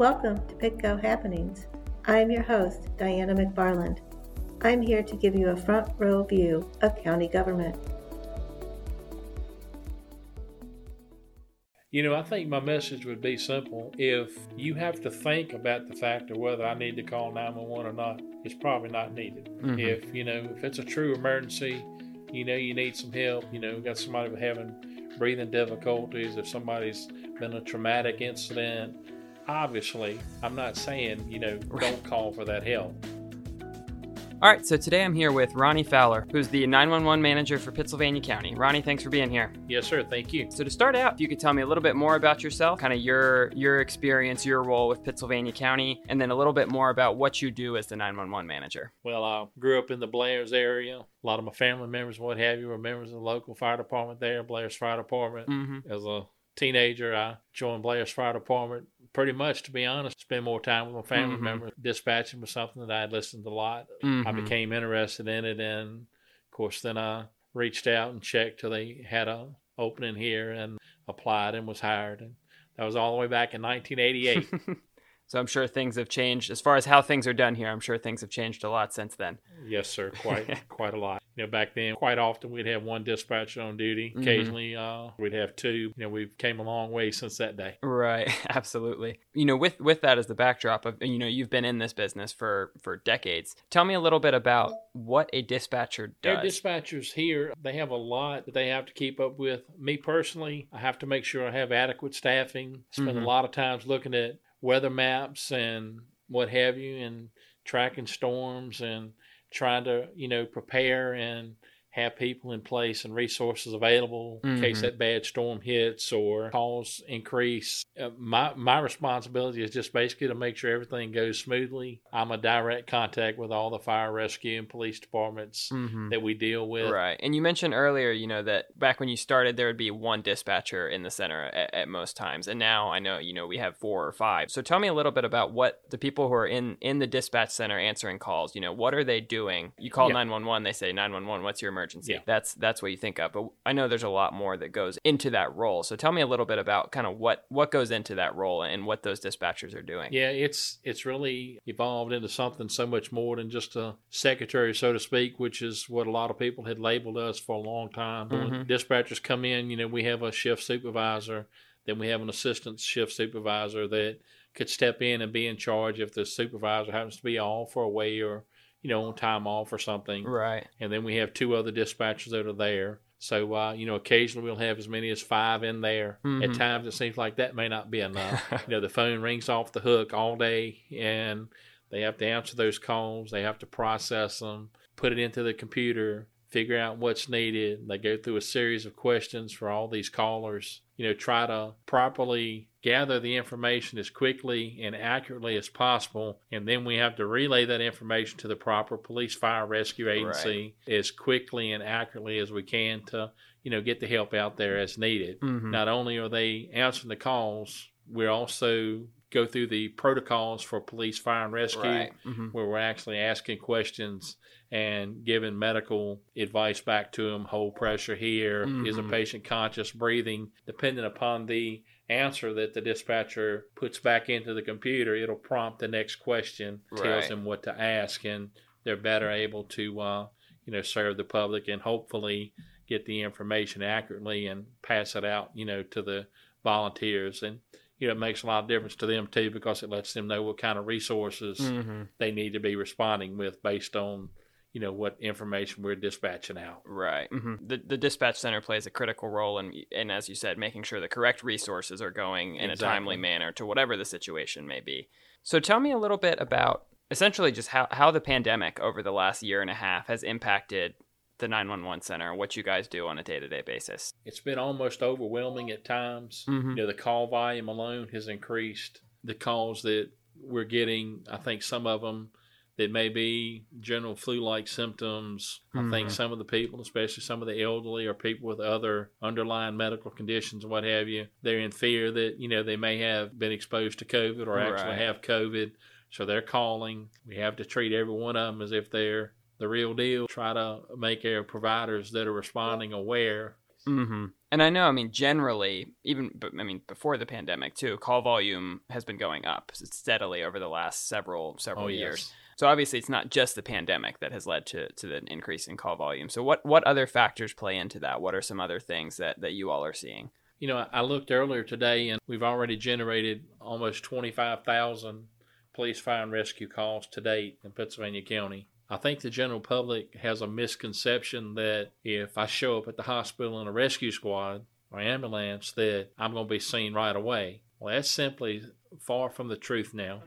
Welcome to Pitco Happenings. I'm your host, Diana McFarland. I'm here to give you a front row view of county government. You know, I think my message would be simple. If you have to think about the fact of whether I need to call 911 or not, it's probably not needed. Mhm. If, you know, if it's a true emergency, you know, you need some help, you know, got somebody having breathing difficulties, if somebody's been a traumatic incident, obviously, I'm not saying, you know, don't call for that help. All right, so today I'm here with Ronnie Fowler, who's the 911 manager for Pittsylvania County. Ronnie, thanks for being here. Yes, sir. Thank you. So to start out, if you could tell me a little bit more about yourself, kind of your your experience, your role with Pittsylvania County, and then a little bit more about what you do as the 911 manager. Well, I grew up in the Blairs area. A lot of my family members, what have you, were members of the local fire department there, Blairs Fire Department. Mm-hmm. As a teenager, I joined Blairs Fire Department. Pretty much, to be honest, spend more time with my family Mhm. members. Dispatching was something that I had listened to a lot. I Mhm. became interested in it, and of course, then I reached out and checked till they had a opening here and applied and was hired. And that was all the way back in 1988. So I'm sure things have changed as far as how things are done here. I'm sure things have changed a lot since then. Yes, sir. Quite, quite a lot. You know, back then, quite often we'd have one dispatcher on duty. Mhm. Occasionally, uh, we'd have two. You know, we've came a long way since that day. Right, absolutely. You know, with with that as the backdrop of you know, you've been in this business for for decades. Tell me a little bit about what a dispatcher Their does. dispatchers here, they have a lot that they have to keep up with. Me personally, I have to make sure I have adequate staffing. Spend Mhm. a lot of times looking at weather maps and what have you, and tracking storms and trying to, you know, prepare and have people in place and resources available in case Mhm. that bad storm hits or calls increase. Uh, my my responsibility is just basically to make sure everything goes smoothly. I'm a direct contact with all the fire rescue and police departments Mhm. that we deal with. Right. And you mentioned earlier, you know, that back when you started, there would be one dispatcher in the center at, at most times. And now I know, you know, we have four or five. So tell me a little bit about what the people who are in, in the dispatch center answering calls, you know, what are they doing? You call Yeah. 911, they say 911, what's your emergency? Yeah. That's, that's what you think of. But I know there's a lot more that goes into that role. So tell me a little bit about kind of what, what goes into that role and what those dispatchers are doing. Yeah, it's it's really evolved into something so much more than just a secretary, so to speak, which is what a lot of people had labeled us for a long time. When Mhm. dispatchers come in, you know, we have a shift supervisor, then we have an assistant shift supervisor that could step in and be in charge if the supervisor happens to be off or away or you know on time off or something. Right. and then we have two other dispatchers that are there. So, uh, you know, occasionally we'll have as many as five in there. Mhm. At times, it seems like that may not be enough. you know, the phone rings off the hook all day, and they have to answer those calls. They have to process them, put it into the computer, figure out what's needed. They go through a series of questions for all these callers. You know, try to properly gather the information as quickly and accurately as possible, and then we have to relay that information to the proper police, fire, rescue agency as quickly and accurately as we can to, you know, get the help out there as needed. Mhm. Not only are they answering the calls, we also go through the protocols for police, fire, and rescue Right. Mhm. where we're actually asking questions and giving medical advice back to them. Hold pressure here. Is a Mhm. patient conscious breathing? Depending upon the answer that the dispatcher puts back into the computer, it'll prompt the next question, tells Right. them what to ask, and they're better able to, uh, you know, serve the public and hopefully get the information accurately and pass it out, you know, to the volunteers. And you know, it makes a lot of difference to them too because it lets them know what kind of resources Mhm. they need to be responding with based on you know what information we're dispatching out. Right. hmm The the dispatch center plays a critical role in, in as you said, making sure the correct resources are going in a timely manner to whatever the situation may be. So tell me a little bit about essentially just how, how the pandemic over the last year and a half has impacted the 911 center what you guys do on a day-to-day basis. It's been almost overwhelming at times. Mhm. You know, the call volume alone has increased. The calls that we're getting, I think some of them that may be general flu-like symptoms. I think Mhm. some of the people, especially some of the elderly or people with other underlying medical conditions, what have you, they're in fear that you know they may have been exposed to COVID or actually have COVID. So they're calling. We have to treat every one of them as if they're the real deal. Try to make our providers that are responding aware Mm-hmm. And I know, I mean, generally, even I mean, before the pandemic too, call volume has been going up steadily over the last several several Oh, years. yes. So obviously, it's not just the pandemic that has led to, to the increase in call volume. So what what other factors play into that? What are some other things that, that you all are seeing? You know, I looked earlier today and we've already generated almost 25,000 police, fire, and rescue calls to date in Pittsylvania County. I think the general public has a misconception that if I show up at the hospital in a rescue squad or ambulance, that I'm going to be seen right away. Well, that's simply far from the truth now.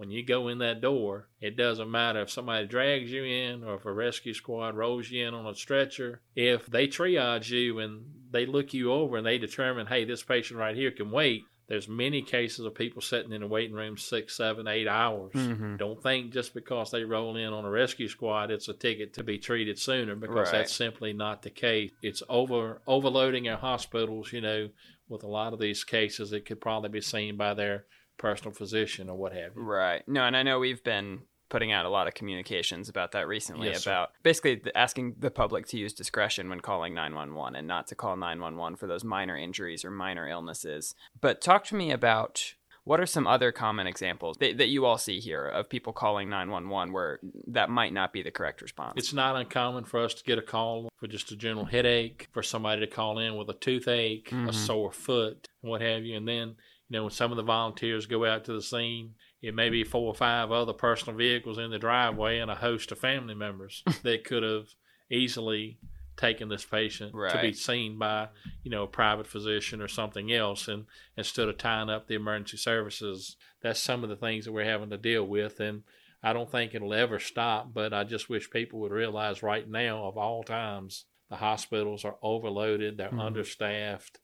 When you go in that door, it doesn't matter if somebody drags you in or if a rescue squad rolls you in on a stretcher. If they triage you and they look you over and they determine, hey, this patient right here can wait, there's many cases of people sitting in the waiting room six, seven, eight hours. Mm-hmm. Don't think just because they roll in on a rescue squad, it's a ticket to be treated sooner because Right. that's simply not the case. It's over overloading our hospitals. You know, with a lot of these cases, it could probably be seen by their personal physician or what have you. Right. No, and I know we've been putting out a lot of communications about that recently Yes, sir. about basically asking the public to use discretion when calling 911 and not to call 911 for those minor injuries or minor illnesses. But talk to me about what are some other common examples that, that you all see here of people calling 911 where that might not be the correct response? It's not uncommon for us to get a call for just a general headache, for somebody to call in with a toothache, Mhm. a sore foot, what have you. And then, you know, when some of the volunteers go out to the scene, it may be four or five other personal vehicles in the driveway and a host of family members that could have easily taken this patient to be seen by, you know, a private physician or something else. And instead of tying up the emergency services, that's some of the things that we're having to deal with. And I don't think it'll ever stop, but I just wish people would realize right now, of all times, the hospitals are overloaded, they're Mhm. understaffed,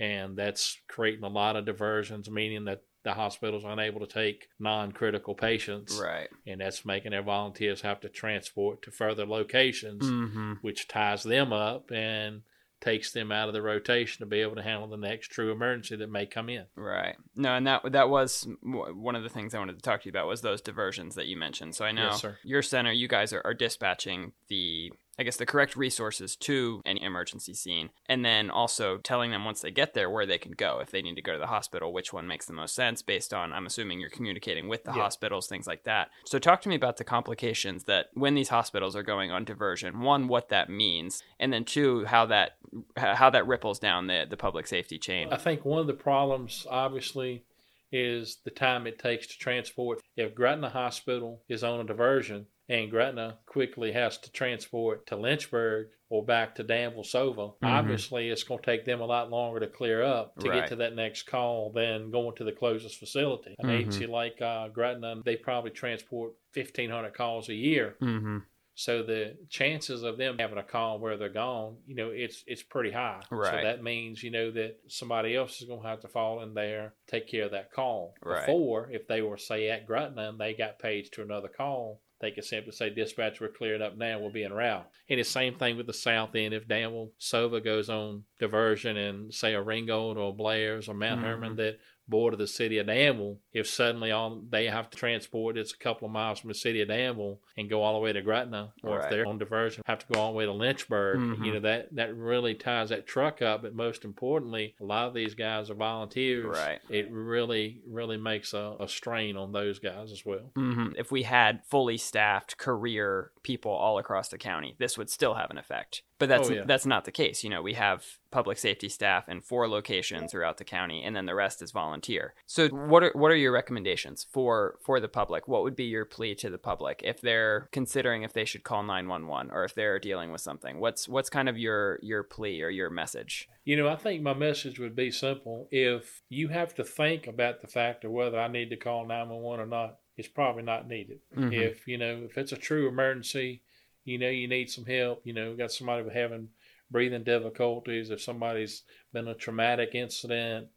and that's creating a lot of diversions, meaning that the hospitals unable to take non critical patients, right. and that's making their volunteers have to transport to further locations, Mm-hmm. which ties them up and takes them out of the rotation to be able to handle the next true emergency that may come in. Right. No, and that that was one of the things I wanted to talk to you about was those diversions that you mentioned. So I know Yes, your center, you guys are, are dispatching the, I guess, the correct resources to any emergency scene, and then also telling them once they get there where they can go if they need to go to the hospital, which one makes the most sense based on. I'm assuming you're communicating with the Yeah. hospitals, things like that. So talk to me about the complications that when these hospitals are going on diversion. One, what that means, and then two, how that how that ripples down the the public safety chain. I think one of the problems, obviously, is the time it takes to transport. If Gretna Hospital is on a diversion and Gretna quickly has to transport to Lynchburg or back to Danville, Sovah, obviously it's going to take them a lot longer to clear up to Right. get to that next call than going to the closest facility. An Mhm. agency like uh, Gretna, they probably transport 1,500 calls a year. mm-hmm. So the chances of them having a call where they're gone, you know, it's it's pretty high. Right. So that means you know that somebody else is going to have to fall in there take care of that call. Right. Before, if they were say at Gretna and they got paged to another call, they could simply say, "Dispatch, we're cleared up now. We'll be en route." And the same thing with the south end. If Danville Sovah goes on diversion and say a Ringgold or Blairs or Mount Mhm. Herman that border the city of Danville, if suddenly all they have to transport it's a couple of miles from the city of Danville and go all the way to Gretna, or Right. if they're on diversion, have to go all the way to Lynchburg, Mhm. you know that that really ties that truck up. But most importantly, a lot of these guys are volunteers. Right. It really, really makes a, a strain on those guys as well. hmm If we had fully staffed career people all across the county, this would still have an effect. But that's Oh, yeah. that's not the case. You know, we have public safety staff in four locations throughout the county, and then the rest is volunteer. So, what are what are your recommendations for for the public? What would be your plea to the public if they're considering if they should call nine one one or if they're dealing with something? What's what's kind of your your plea or your message? You know, I think my message would be simple. If you have to think about the fact of whether I need to call 911 or not, it's probably not needed. Mhm. If, you know, if it's a true emergency, you know, you need some help, you know, got somebody having breathing difficulties, if somebody's been a traumatic incident,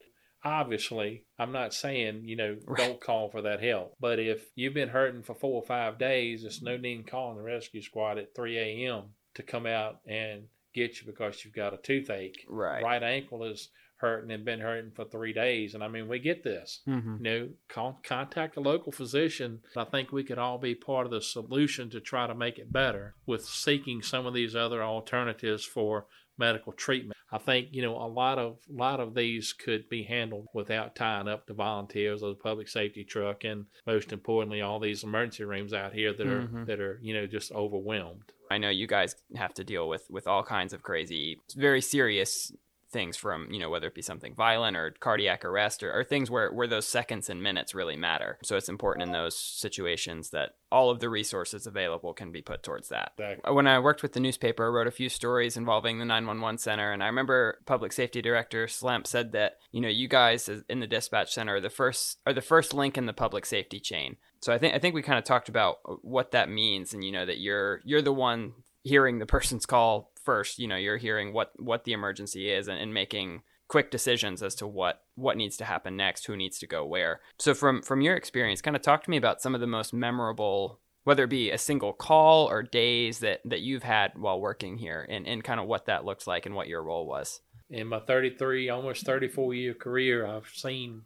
obviously, I'm not saying, you know, Right. don't call for that help. But if you've been hurting for four or five days, it's no need calling the rescue squad at 3 a.m. to come out and get you because you've got a toothache Right. right ankle is hurting and been hurting for three days. And I mean, we get this. hmm You know, con- contact a local physician. I think we could all be part of the solution to try to make it better with seeking some of these other alternatives for medical treatment. I think you know a lot of a lot of these could be handled without tying up the volunteers or the public safety truck, and most importantly, all these emergency rooms out here that are Mhm. that are you know just overwhelmed. I know you guys have to deal with with all kinds of crazy, very serious things from you know whether it be something violent or cardiac arrest or, or things where where those seconds and minutes really matter. So it's important in those situations that all of the resources available can be put towards that. Exactly. When I worked with the newspaper, I wrote a few stories involving the 911 center, and I remember Public Safety Director Slemp said that you know you guys in the dispatch center are the first are the first link in the public safety chain. So I think I think we kind of talked about uh, what that means, and you know that you're you're the one hearing the person's call first. You know you're hearing what what the emergency is and, and making quick decisions as to what what needs to happen next, who needs to go where. So from from your experience, kind of talk to me about some of the most memorable whether it be a single call or days that, that you've had while working here and, and kind of what that looks like and what your role was. In my 33, almost 34 year career, I've seen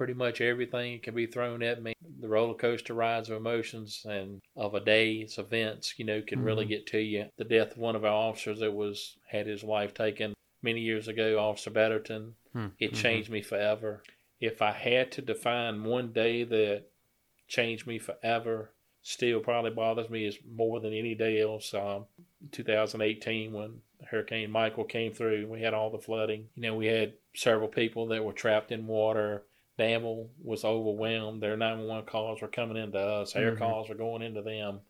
pretty much everything can be thrown at me. The roller coaster rides of emotions and of a day's events, you know, can really Mhm. get to you. The death of one of our officers that was had his wife taken many years ago, Officer Betterton, Hmm. it Mhm. changed me forever. If I had to define one day that changed me forever, still probably bothers me is more than any day else. Um, 2018 when Hurricane Michael came through, we had all the flooding. You know, we had several people that were trapped in water. Danville was overwhelmed. Their 911 calls were coming into us. Air Mhm. calls were going into them.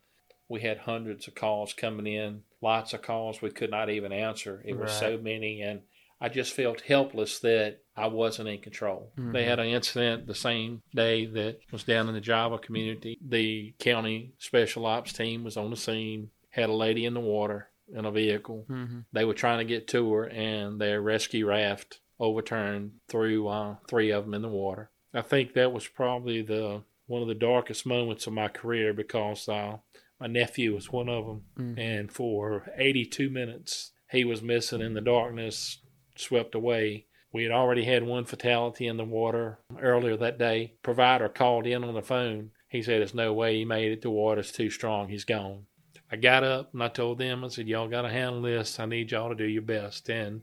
We had hundreds of calls coming in, lots of calls we could not even answer. It was so many, and I just felt helpless that I wasn't in control. Mhm. They had an incident the same day that was down in the Java community. The county special ops team was on the scene, had a lady in the water in a vehicle. Mm-hmm. They were trying to get to her, and their rescue raft overturned, threw uh, three of them in the water. I think that was probably the one of the darkest moments of my career because uh, my nephew was one of them, Mhm. and for 82 minutes he was missing in the darkness, swept away. We had already had one fatality in the water earlier that day. Provider called in on the phone. He said, "There's no way he made it. The water's too strong. He's gone." I got up and I told them, I said, "Y'all got to handle this. I need y'all to do your best." And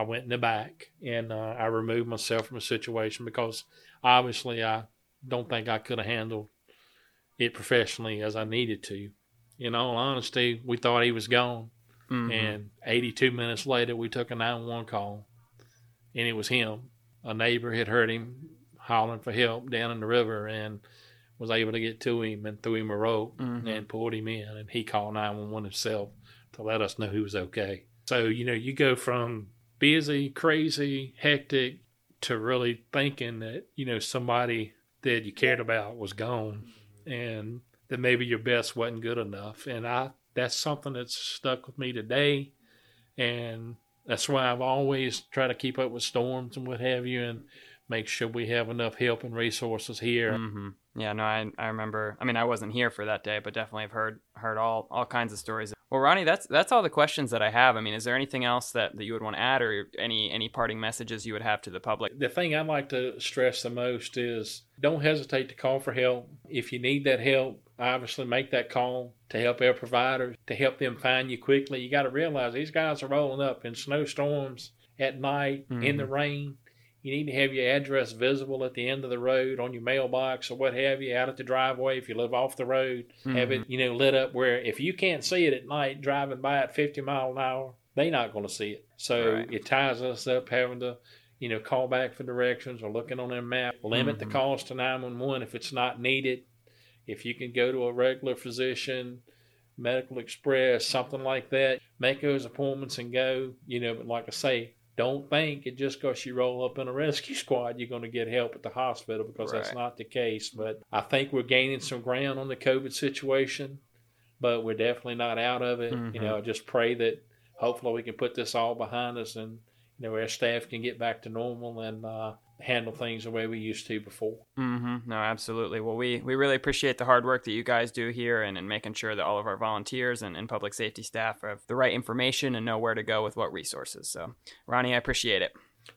I went in the back and uh, I removed myself from the situation because obviously I don't think I could have handled it professionally as I needed to. In all honesty, we thought he was gone. Mm-hmm. And 82 minutes later, we took a 911 call, and it was him. A neighbor had heard him howling for help down in the river and was able to get to him and threw him a rope Mhm. and pulled him in. And he called 911 himself to let us know he was okay. So, you know, you go from busy, crazy, hectic to really thinking that, you know, somebody that you cared about was gone and that maybe your best wasn't good enough. And I that's something that's stuck with me today. And that's why I've always tried to keep up with storms and what have you and make sure we have enough help and resources here. Mm-hmm. Yeah, no, I, I remember. I mean, I wasn't here for that day, but definitely have heard heard all all kinds of stories. Well, Ronnie, that's that's all the questions that I have. I mean, is there anything else that, that you would want to add, or any any parting messages you would have to the public? The thing I'd like to stress the most is don't hesitate to call for help. If you need that help, obviously make that call to help our providers, to help them find you quickly. You got to realize these guys are rolling up in snowstorms at night, in the mm-hmm. rain. You need to have your address visible at the end of the road on your mailbox or what have you, out at the driveway if you live off the road. Have it, you know, lit up where if you can't see it at night driving by at 50 mile an hour, they're not going to see it. So Right. it ties us up having to, you know, call back for directions or looking on their map. Limit the Mhm. calls to 911 if it's not needed. If you can go to a regular physician, medical express, something like that, make those appointments and go. You know, but like I say, don't think it just because you roll up in a rescue squad you're going to get help at the hospital because that's not the case. But I think we're gaining some ground on the COVID situation, but we're definitely not out of it. You Mhm. know, I just pray that hopefully we can put this all behind us and you know our staff can get back to normal and uh, handle things the way we used to before. Mm-hmm. No, absolutely. Well, we, we really appreciate the hard work that you guys do here and, and making sure that all of our volunteers and, and public safety staff have the right information and know where to go with what resources. So, Ronnie, I appreciate it.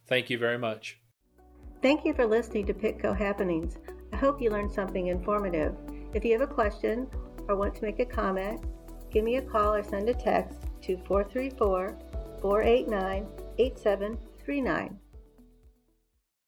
Thank you very much. Thank you for listening to Pitco Happenings. I hope you learned something informative. If you have a question or want to make a comment, give me a call or send a text to 434 489 8739.